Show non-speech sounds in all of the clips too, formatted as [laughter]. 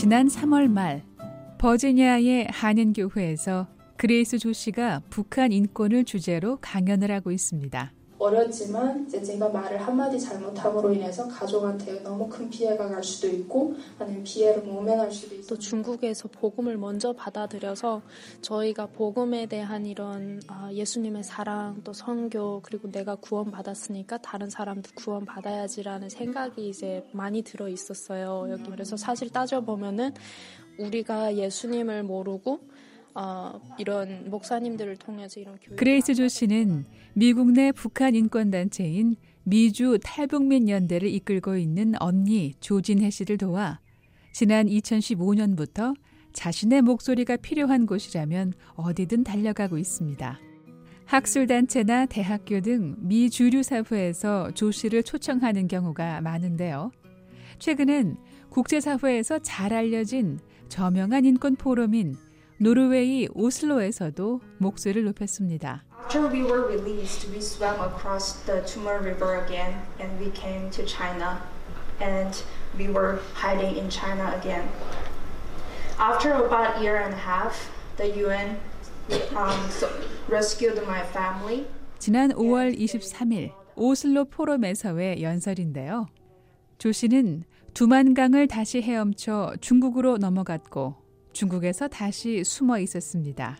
지난 3월 말 버지니아의 한인교회에서 그레이스 조 씨가 북한 인권을 주제로 강연을 하고 있습니다. 어렸지만 이제 제가 말을 한마디 잘못함으로 인해서 가족한테 너무 큰 피해가 갈 수도 있고 아니면 피해를 모면할 수도 있고 또 중국에서 복음을 먼저 받아들여서 저희가 복음에 대한 이런 아, 예수님의 사랑 또 선교 그리고 내가 구원 받았으니까 다른 사람도 구원 받아야지라는 생각이 이제 많이 들어 있었어요 여기. 그래서 사실 따져 보면은 우리가 예수님을 모르고 어, 이런 목사님들을 통해서 이런 교육 그레이스 조 씨는 미국 내 북한 인권 단체인 미주 탈북민 연대를 이끌고 있는 언니 조진혜 씨를 도와 지난 2015년부터 자신의 목소리가 필요한 곳이라면 어디든 달려가고 있습니다. 학술단체나 대학교 등 미 주류 사회에서 조 씨를 초청하는 경우가 많은데요. 최근엔 국제사회에서 잘 알려진 저명한 인권 포럼인 노르웨이 오슬로에서도 목소리를 높였습니다. After we were released, we swam across the Tumor River again and we came to China and we were hiding in China again. After about a year and a half, the UN um, rescued my family. 지난 5월 23일 오슬로 포럼에서의 연설인데요. 조 씨는 두만강을 다시 헤엄쳐 중국으로 넘어갔고 중국에서 다시 숨어 있었습니다.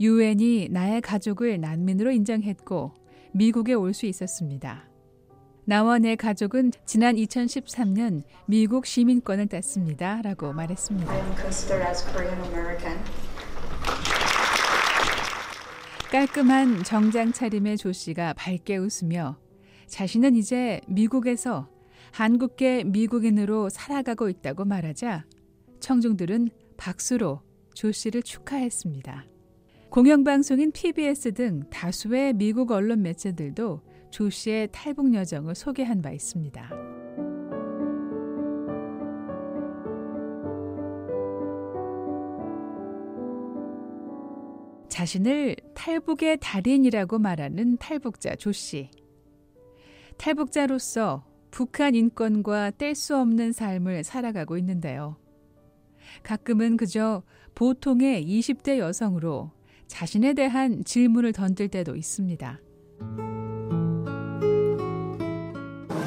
유엔이 나의 가족을 난민으로 인정했고 미국에 올 수 있었습니다. 나와 내 가족은 지난 2013년 미국 시민권을 땄습니다. 라고 말했습니다. 깔끔한 정장 차림의 조 씨가 밝게 웃으며 자신은 이제 미국에서 한국계 미국인으로 살아가고 있다고 말하자 청중들은 박수로 조 씨를 축하했습니다. 공영방송인 PBS 등 다수의 미국 언론 매체들도 조 씨의 탈북 여정을 소개한 바 있습니다. 자신을 탈북의 달인이라고 말하는 탈북자 조 씨. 탈북자로서 북한 인권과 뗄 수 없는 삶을 살아가고 있는데요. 가끔은 그저 보통의 20대 여성으로 자신에 대한 질문을 던질 때도 있습니다.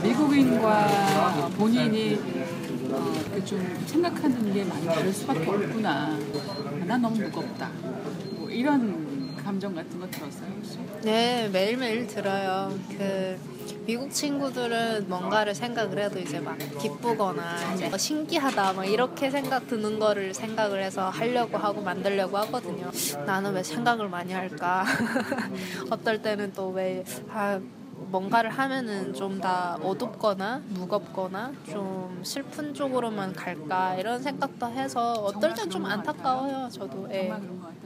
미국인과 본인이 어, 좀 생각하는 게 많이 다를 수밖에 없구나. 난 너무 무겁다. 뭐 이런 감정 같은 거 들었어요 혹시? 네, 매일매일 들어요. 그 미국 친구들은 뭔가를 생각을 해도 이제 막 기쁘거나 이제 신기하다 막 이렇게 생각 드는 거를 생각을 해서 하려고 하고 만들려고 하거든요. 나는 왜 생각을 많이 할까? [laughs] 어떨 때는 또 왜 아, 뭔가를 하면은 좀 다 어둡거나 무겁거나 좀 슬픈 쪽으로만 갈까 이런 생각도 해서 어떨 땐 좀 안타까워요. 저도. 예.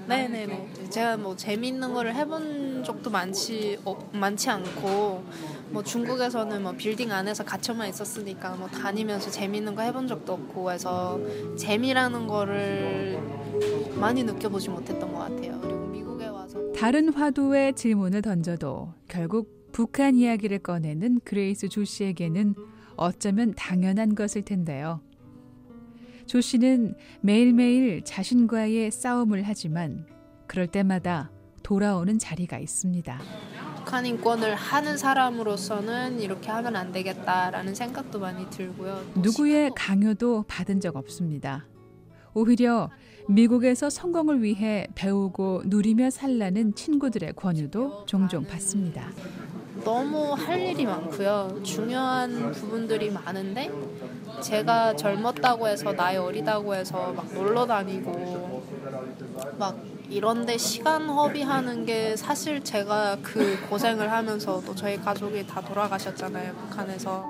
네네네. 제가 뭐 재미있는 거를 해본 적도 많지 어, 많지 않고 뭐 중국에서는 뭐 빌딩 안에서 갇혀만 있었으니까 뭐 다니면서 재미있는 거 해본 적도 없고 해서 재미라는 거를 많이 느껴보지 못했던 것 같아요. 그리고 미국에 와서 다른 화두의 질문을 던져도 결국 북한 이야기를 꺼내는 그레이스 조 씨에게는 어쩌면 당연한 것일 텐데요. 조 씨는 매일매일 자신과의 싸움을 하지만 그럴 때마다 돌아오는 자리가 있습니다. 북한 인권을 하는 사람으로서는 이렇게 하면 안 되겠다라는 생각도 많이 들고요. 누구의 강요도 받은 적 없습니다. 오히려 미국에서 성공을 위해 배우고 누리며 살라는 친구들의 권유도 종종 받습니다. 너무 할 일이 많고요. 중요한 부분들이 많은데 제가 젊었다고 해서 나이 어리다고 해서 막 놀러 다니고 막 이런데 시간 허비하는 게 사실 제가 그 고생을 하면서 또 저희 가족이 다 돌아가셨잖아요 북한에서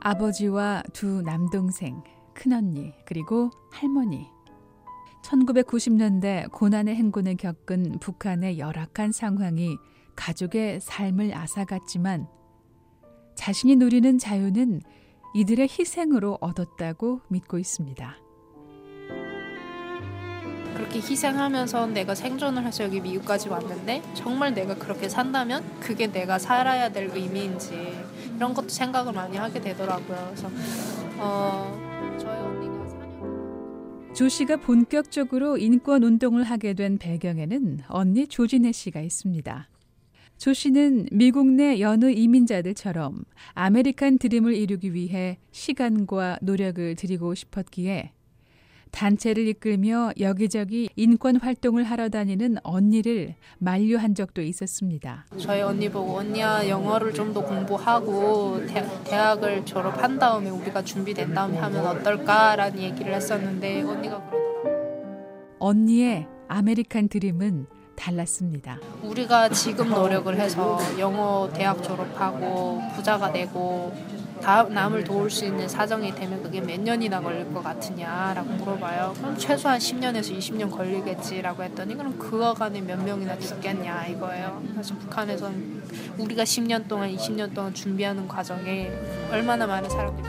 아버지와 두 남동생, 큰언니, 그리고 할머니. 1990년대 고난의 행군을 겪은 북한의 열악한 상황이 가족의 삶을 앗아갔지만 자신이 누리는 자유는 이들의 희생으로 얻었다고 믿고 있습니다. 그렇게 희생하면서 내가 생존을 해서 여기 미국까지 왔는데 정말 내가 그렇게 산다면 그게 내가 살아야 될 의미인지 이런 것도 생각을 많이 하게 되더라고요. 그래서 어, 저희 언니가 4년 조 씨가 본격적으로 인권 운동을 하게 된 배경에는 언니 조진혜 씨가 있습니다. 조 씨는 미국 내 여느 이민자들처럼 아메리칸 드림을 이루기 위해 시간과 노력을 들이고 싶었기에 단체를 이끌며 여기저기 인권 활동을 하러 다니는 언니를 만류한 적도 있었습니다. 저희 언니 보고 언니야 영어를 좀 더 공부하고 대, 대학을 졸업한 다음에 우리가 준비된 다음에 하면 어떨까라는 얘기를 했었는데 언니가 그러더라고요. 언니의 아메리칸 드림은 달랐습니다. 우리가 지금 노력을 해서 영어 대학 졸업하고 부자가 되고 다 남을 도울 수 있는 사정이 되면 그게 몇 년이나 걸릴 것 같으냐라고 물어봐요. 그럼 최소한 10년에서 20년 걸리겠지라고 했더니 그럼 그 어간에 몇 명이나 죽겠냐 이거예요. 그래서 북한에선 우리가 10년 동안 20년 동안 준비하는 과정에 얼마나 많은 사람들이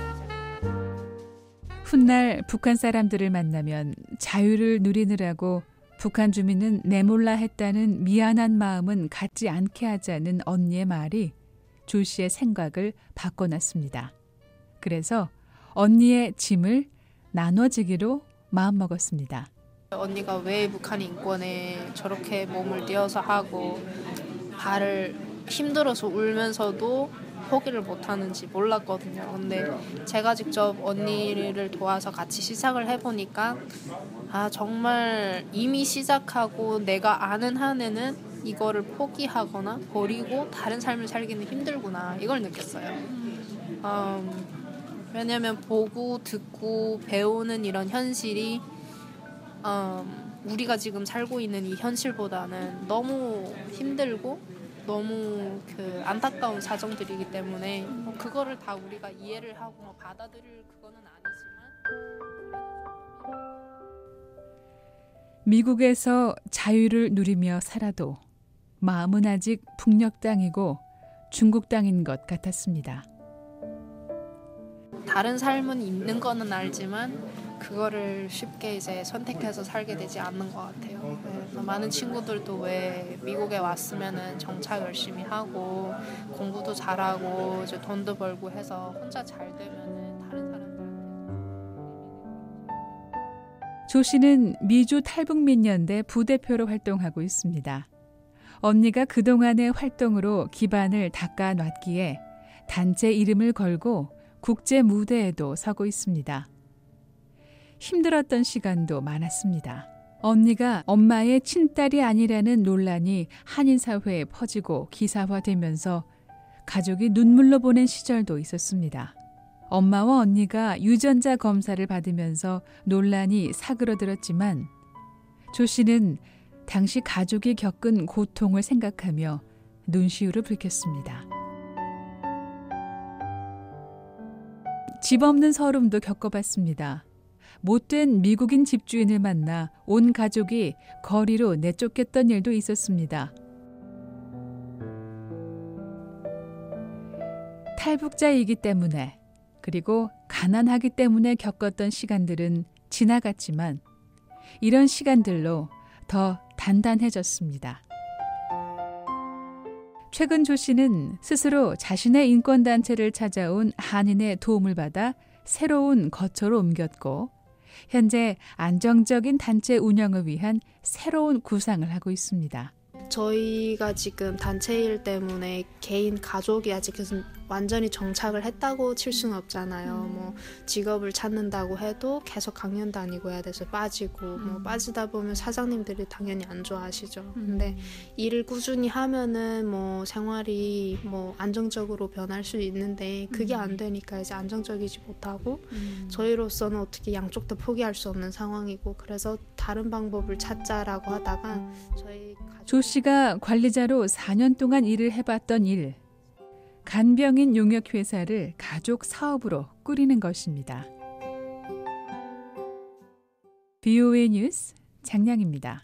훗날 북한 사람들을 만나면 자유를 누리느라고 북한 주민은 내몰라 했다는 미안한 마음은 갖지 않게 하자는 언니의 말이 조 씨의 생각을 바꿔놨습니다. 그래서 언니의 짐을 나눠지기로 마음먹었습니다. 언니가 왜 북한 인권에 저렇게 몸을 띄어서 하고 발을 힘들어서 울면서도 포기를 못하는지 몰랐거든요. 근데 제가 직접 언니를 도와서 같이 시작을 해보니까 아 정말 이미 시작하고 내가 아는 한에는 이거를 포기하거나 버리고 다른 삶을 살기는 힘들구나 이걸 느꼈어요. 음, 왜냐면 보고 듣고 배우는 이런 현실이 음, 우리가 지금 살고 있는 이 현실보다는 너무 힘들고 너무 그 안타까운 사정들이기 때문에 뭐 그거를 다 우리가 이해를 하고 뭐 받아들일 그거는 아니지만 미국에서 자유를 누리며 살아도 마음은 아직 북녘 땅이고 중국 땅인 것 같았습니다. 다른 삶은 있는 거는 알지만 그거를 쉽게 이제 선택해서 살게 되지 않는 것 같아요. 그래서 많은 친구들도 왜 미국에 왔으면은 정착 열심히 하고 공부도 잘하고 이제 돈도 벌고 해서 혼자 잘 되면은 다른 사람들한테 조 씨는 미주 탈북민 연대 부대표로 활동하고 있습니다. 언니가 그동안의 활동으로 기반을 닦아 놨기에 단체 이름을 걸고 국제 무대에도 서고 있습니다. 힘들었던 시간도 많았습니다. 언니가 엄마의 친딸이 아니라는 논란이 한인 사회에 퍼지고 기사화되면서 가족이 눈물로 보낸 시절도 있었습니다. 엄마와 언니가 유전자 검사를 받으면서 논란이 사그러들었지만 조 씨는 당시 가족이 겪은 고통을 생각하며 눈시울을 붉혔습니다. 집 없는 서름도 겪어봤습니다. 못된 미국인 집주인을 만나 온 가족이 거리로 내쫓겼던 일도 있었습니다. 탈북자이기 때문에 그리고 가난하기 때문에 겪었던 시간들은 지나갔지만 이런 시간들로 더 단단해졌습니다. 최근 조 씨는 스스로 자신의 인권단체를 찾아온 한인의 도움을 받아 새로운 거처로 옮겼고 현재 안정적인 단체 운영을 위한 새로운 구상을 하고 있습니다. 저희가 지금 단체 일 때문에 개인 가족이 아직 완전히 정착을 했다고 칠 수는 없잖아요. 음. 뭐 직업을 찾는다고 해도 계속 강연 다니고 해야 돼서 빠지고 뭐 음. 빠지다 보면 사장님들이 당연히 안 좋아하시죠. 음. 근데 일을 꾸준히 하면은 뭐 생활이 뭐 안정적으로 변할 수 있는데 그게 음. 안 되니까 이제 안정적이지 못하고 음. 저희로서는 어떻게 양쪽 다 포기할 수 없는 상황이고 그래서 다른 방법을 찾자라고 하다가 저희 가족 조 씨가 관리자로 4년 동안 일을 해봤던 일. 간병인 용역 회사를 가족 사업으로 꾸리는 것입니다. BOA 뉴스 장량입니다.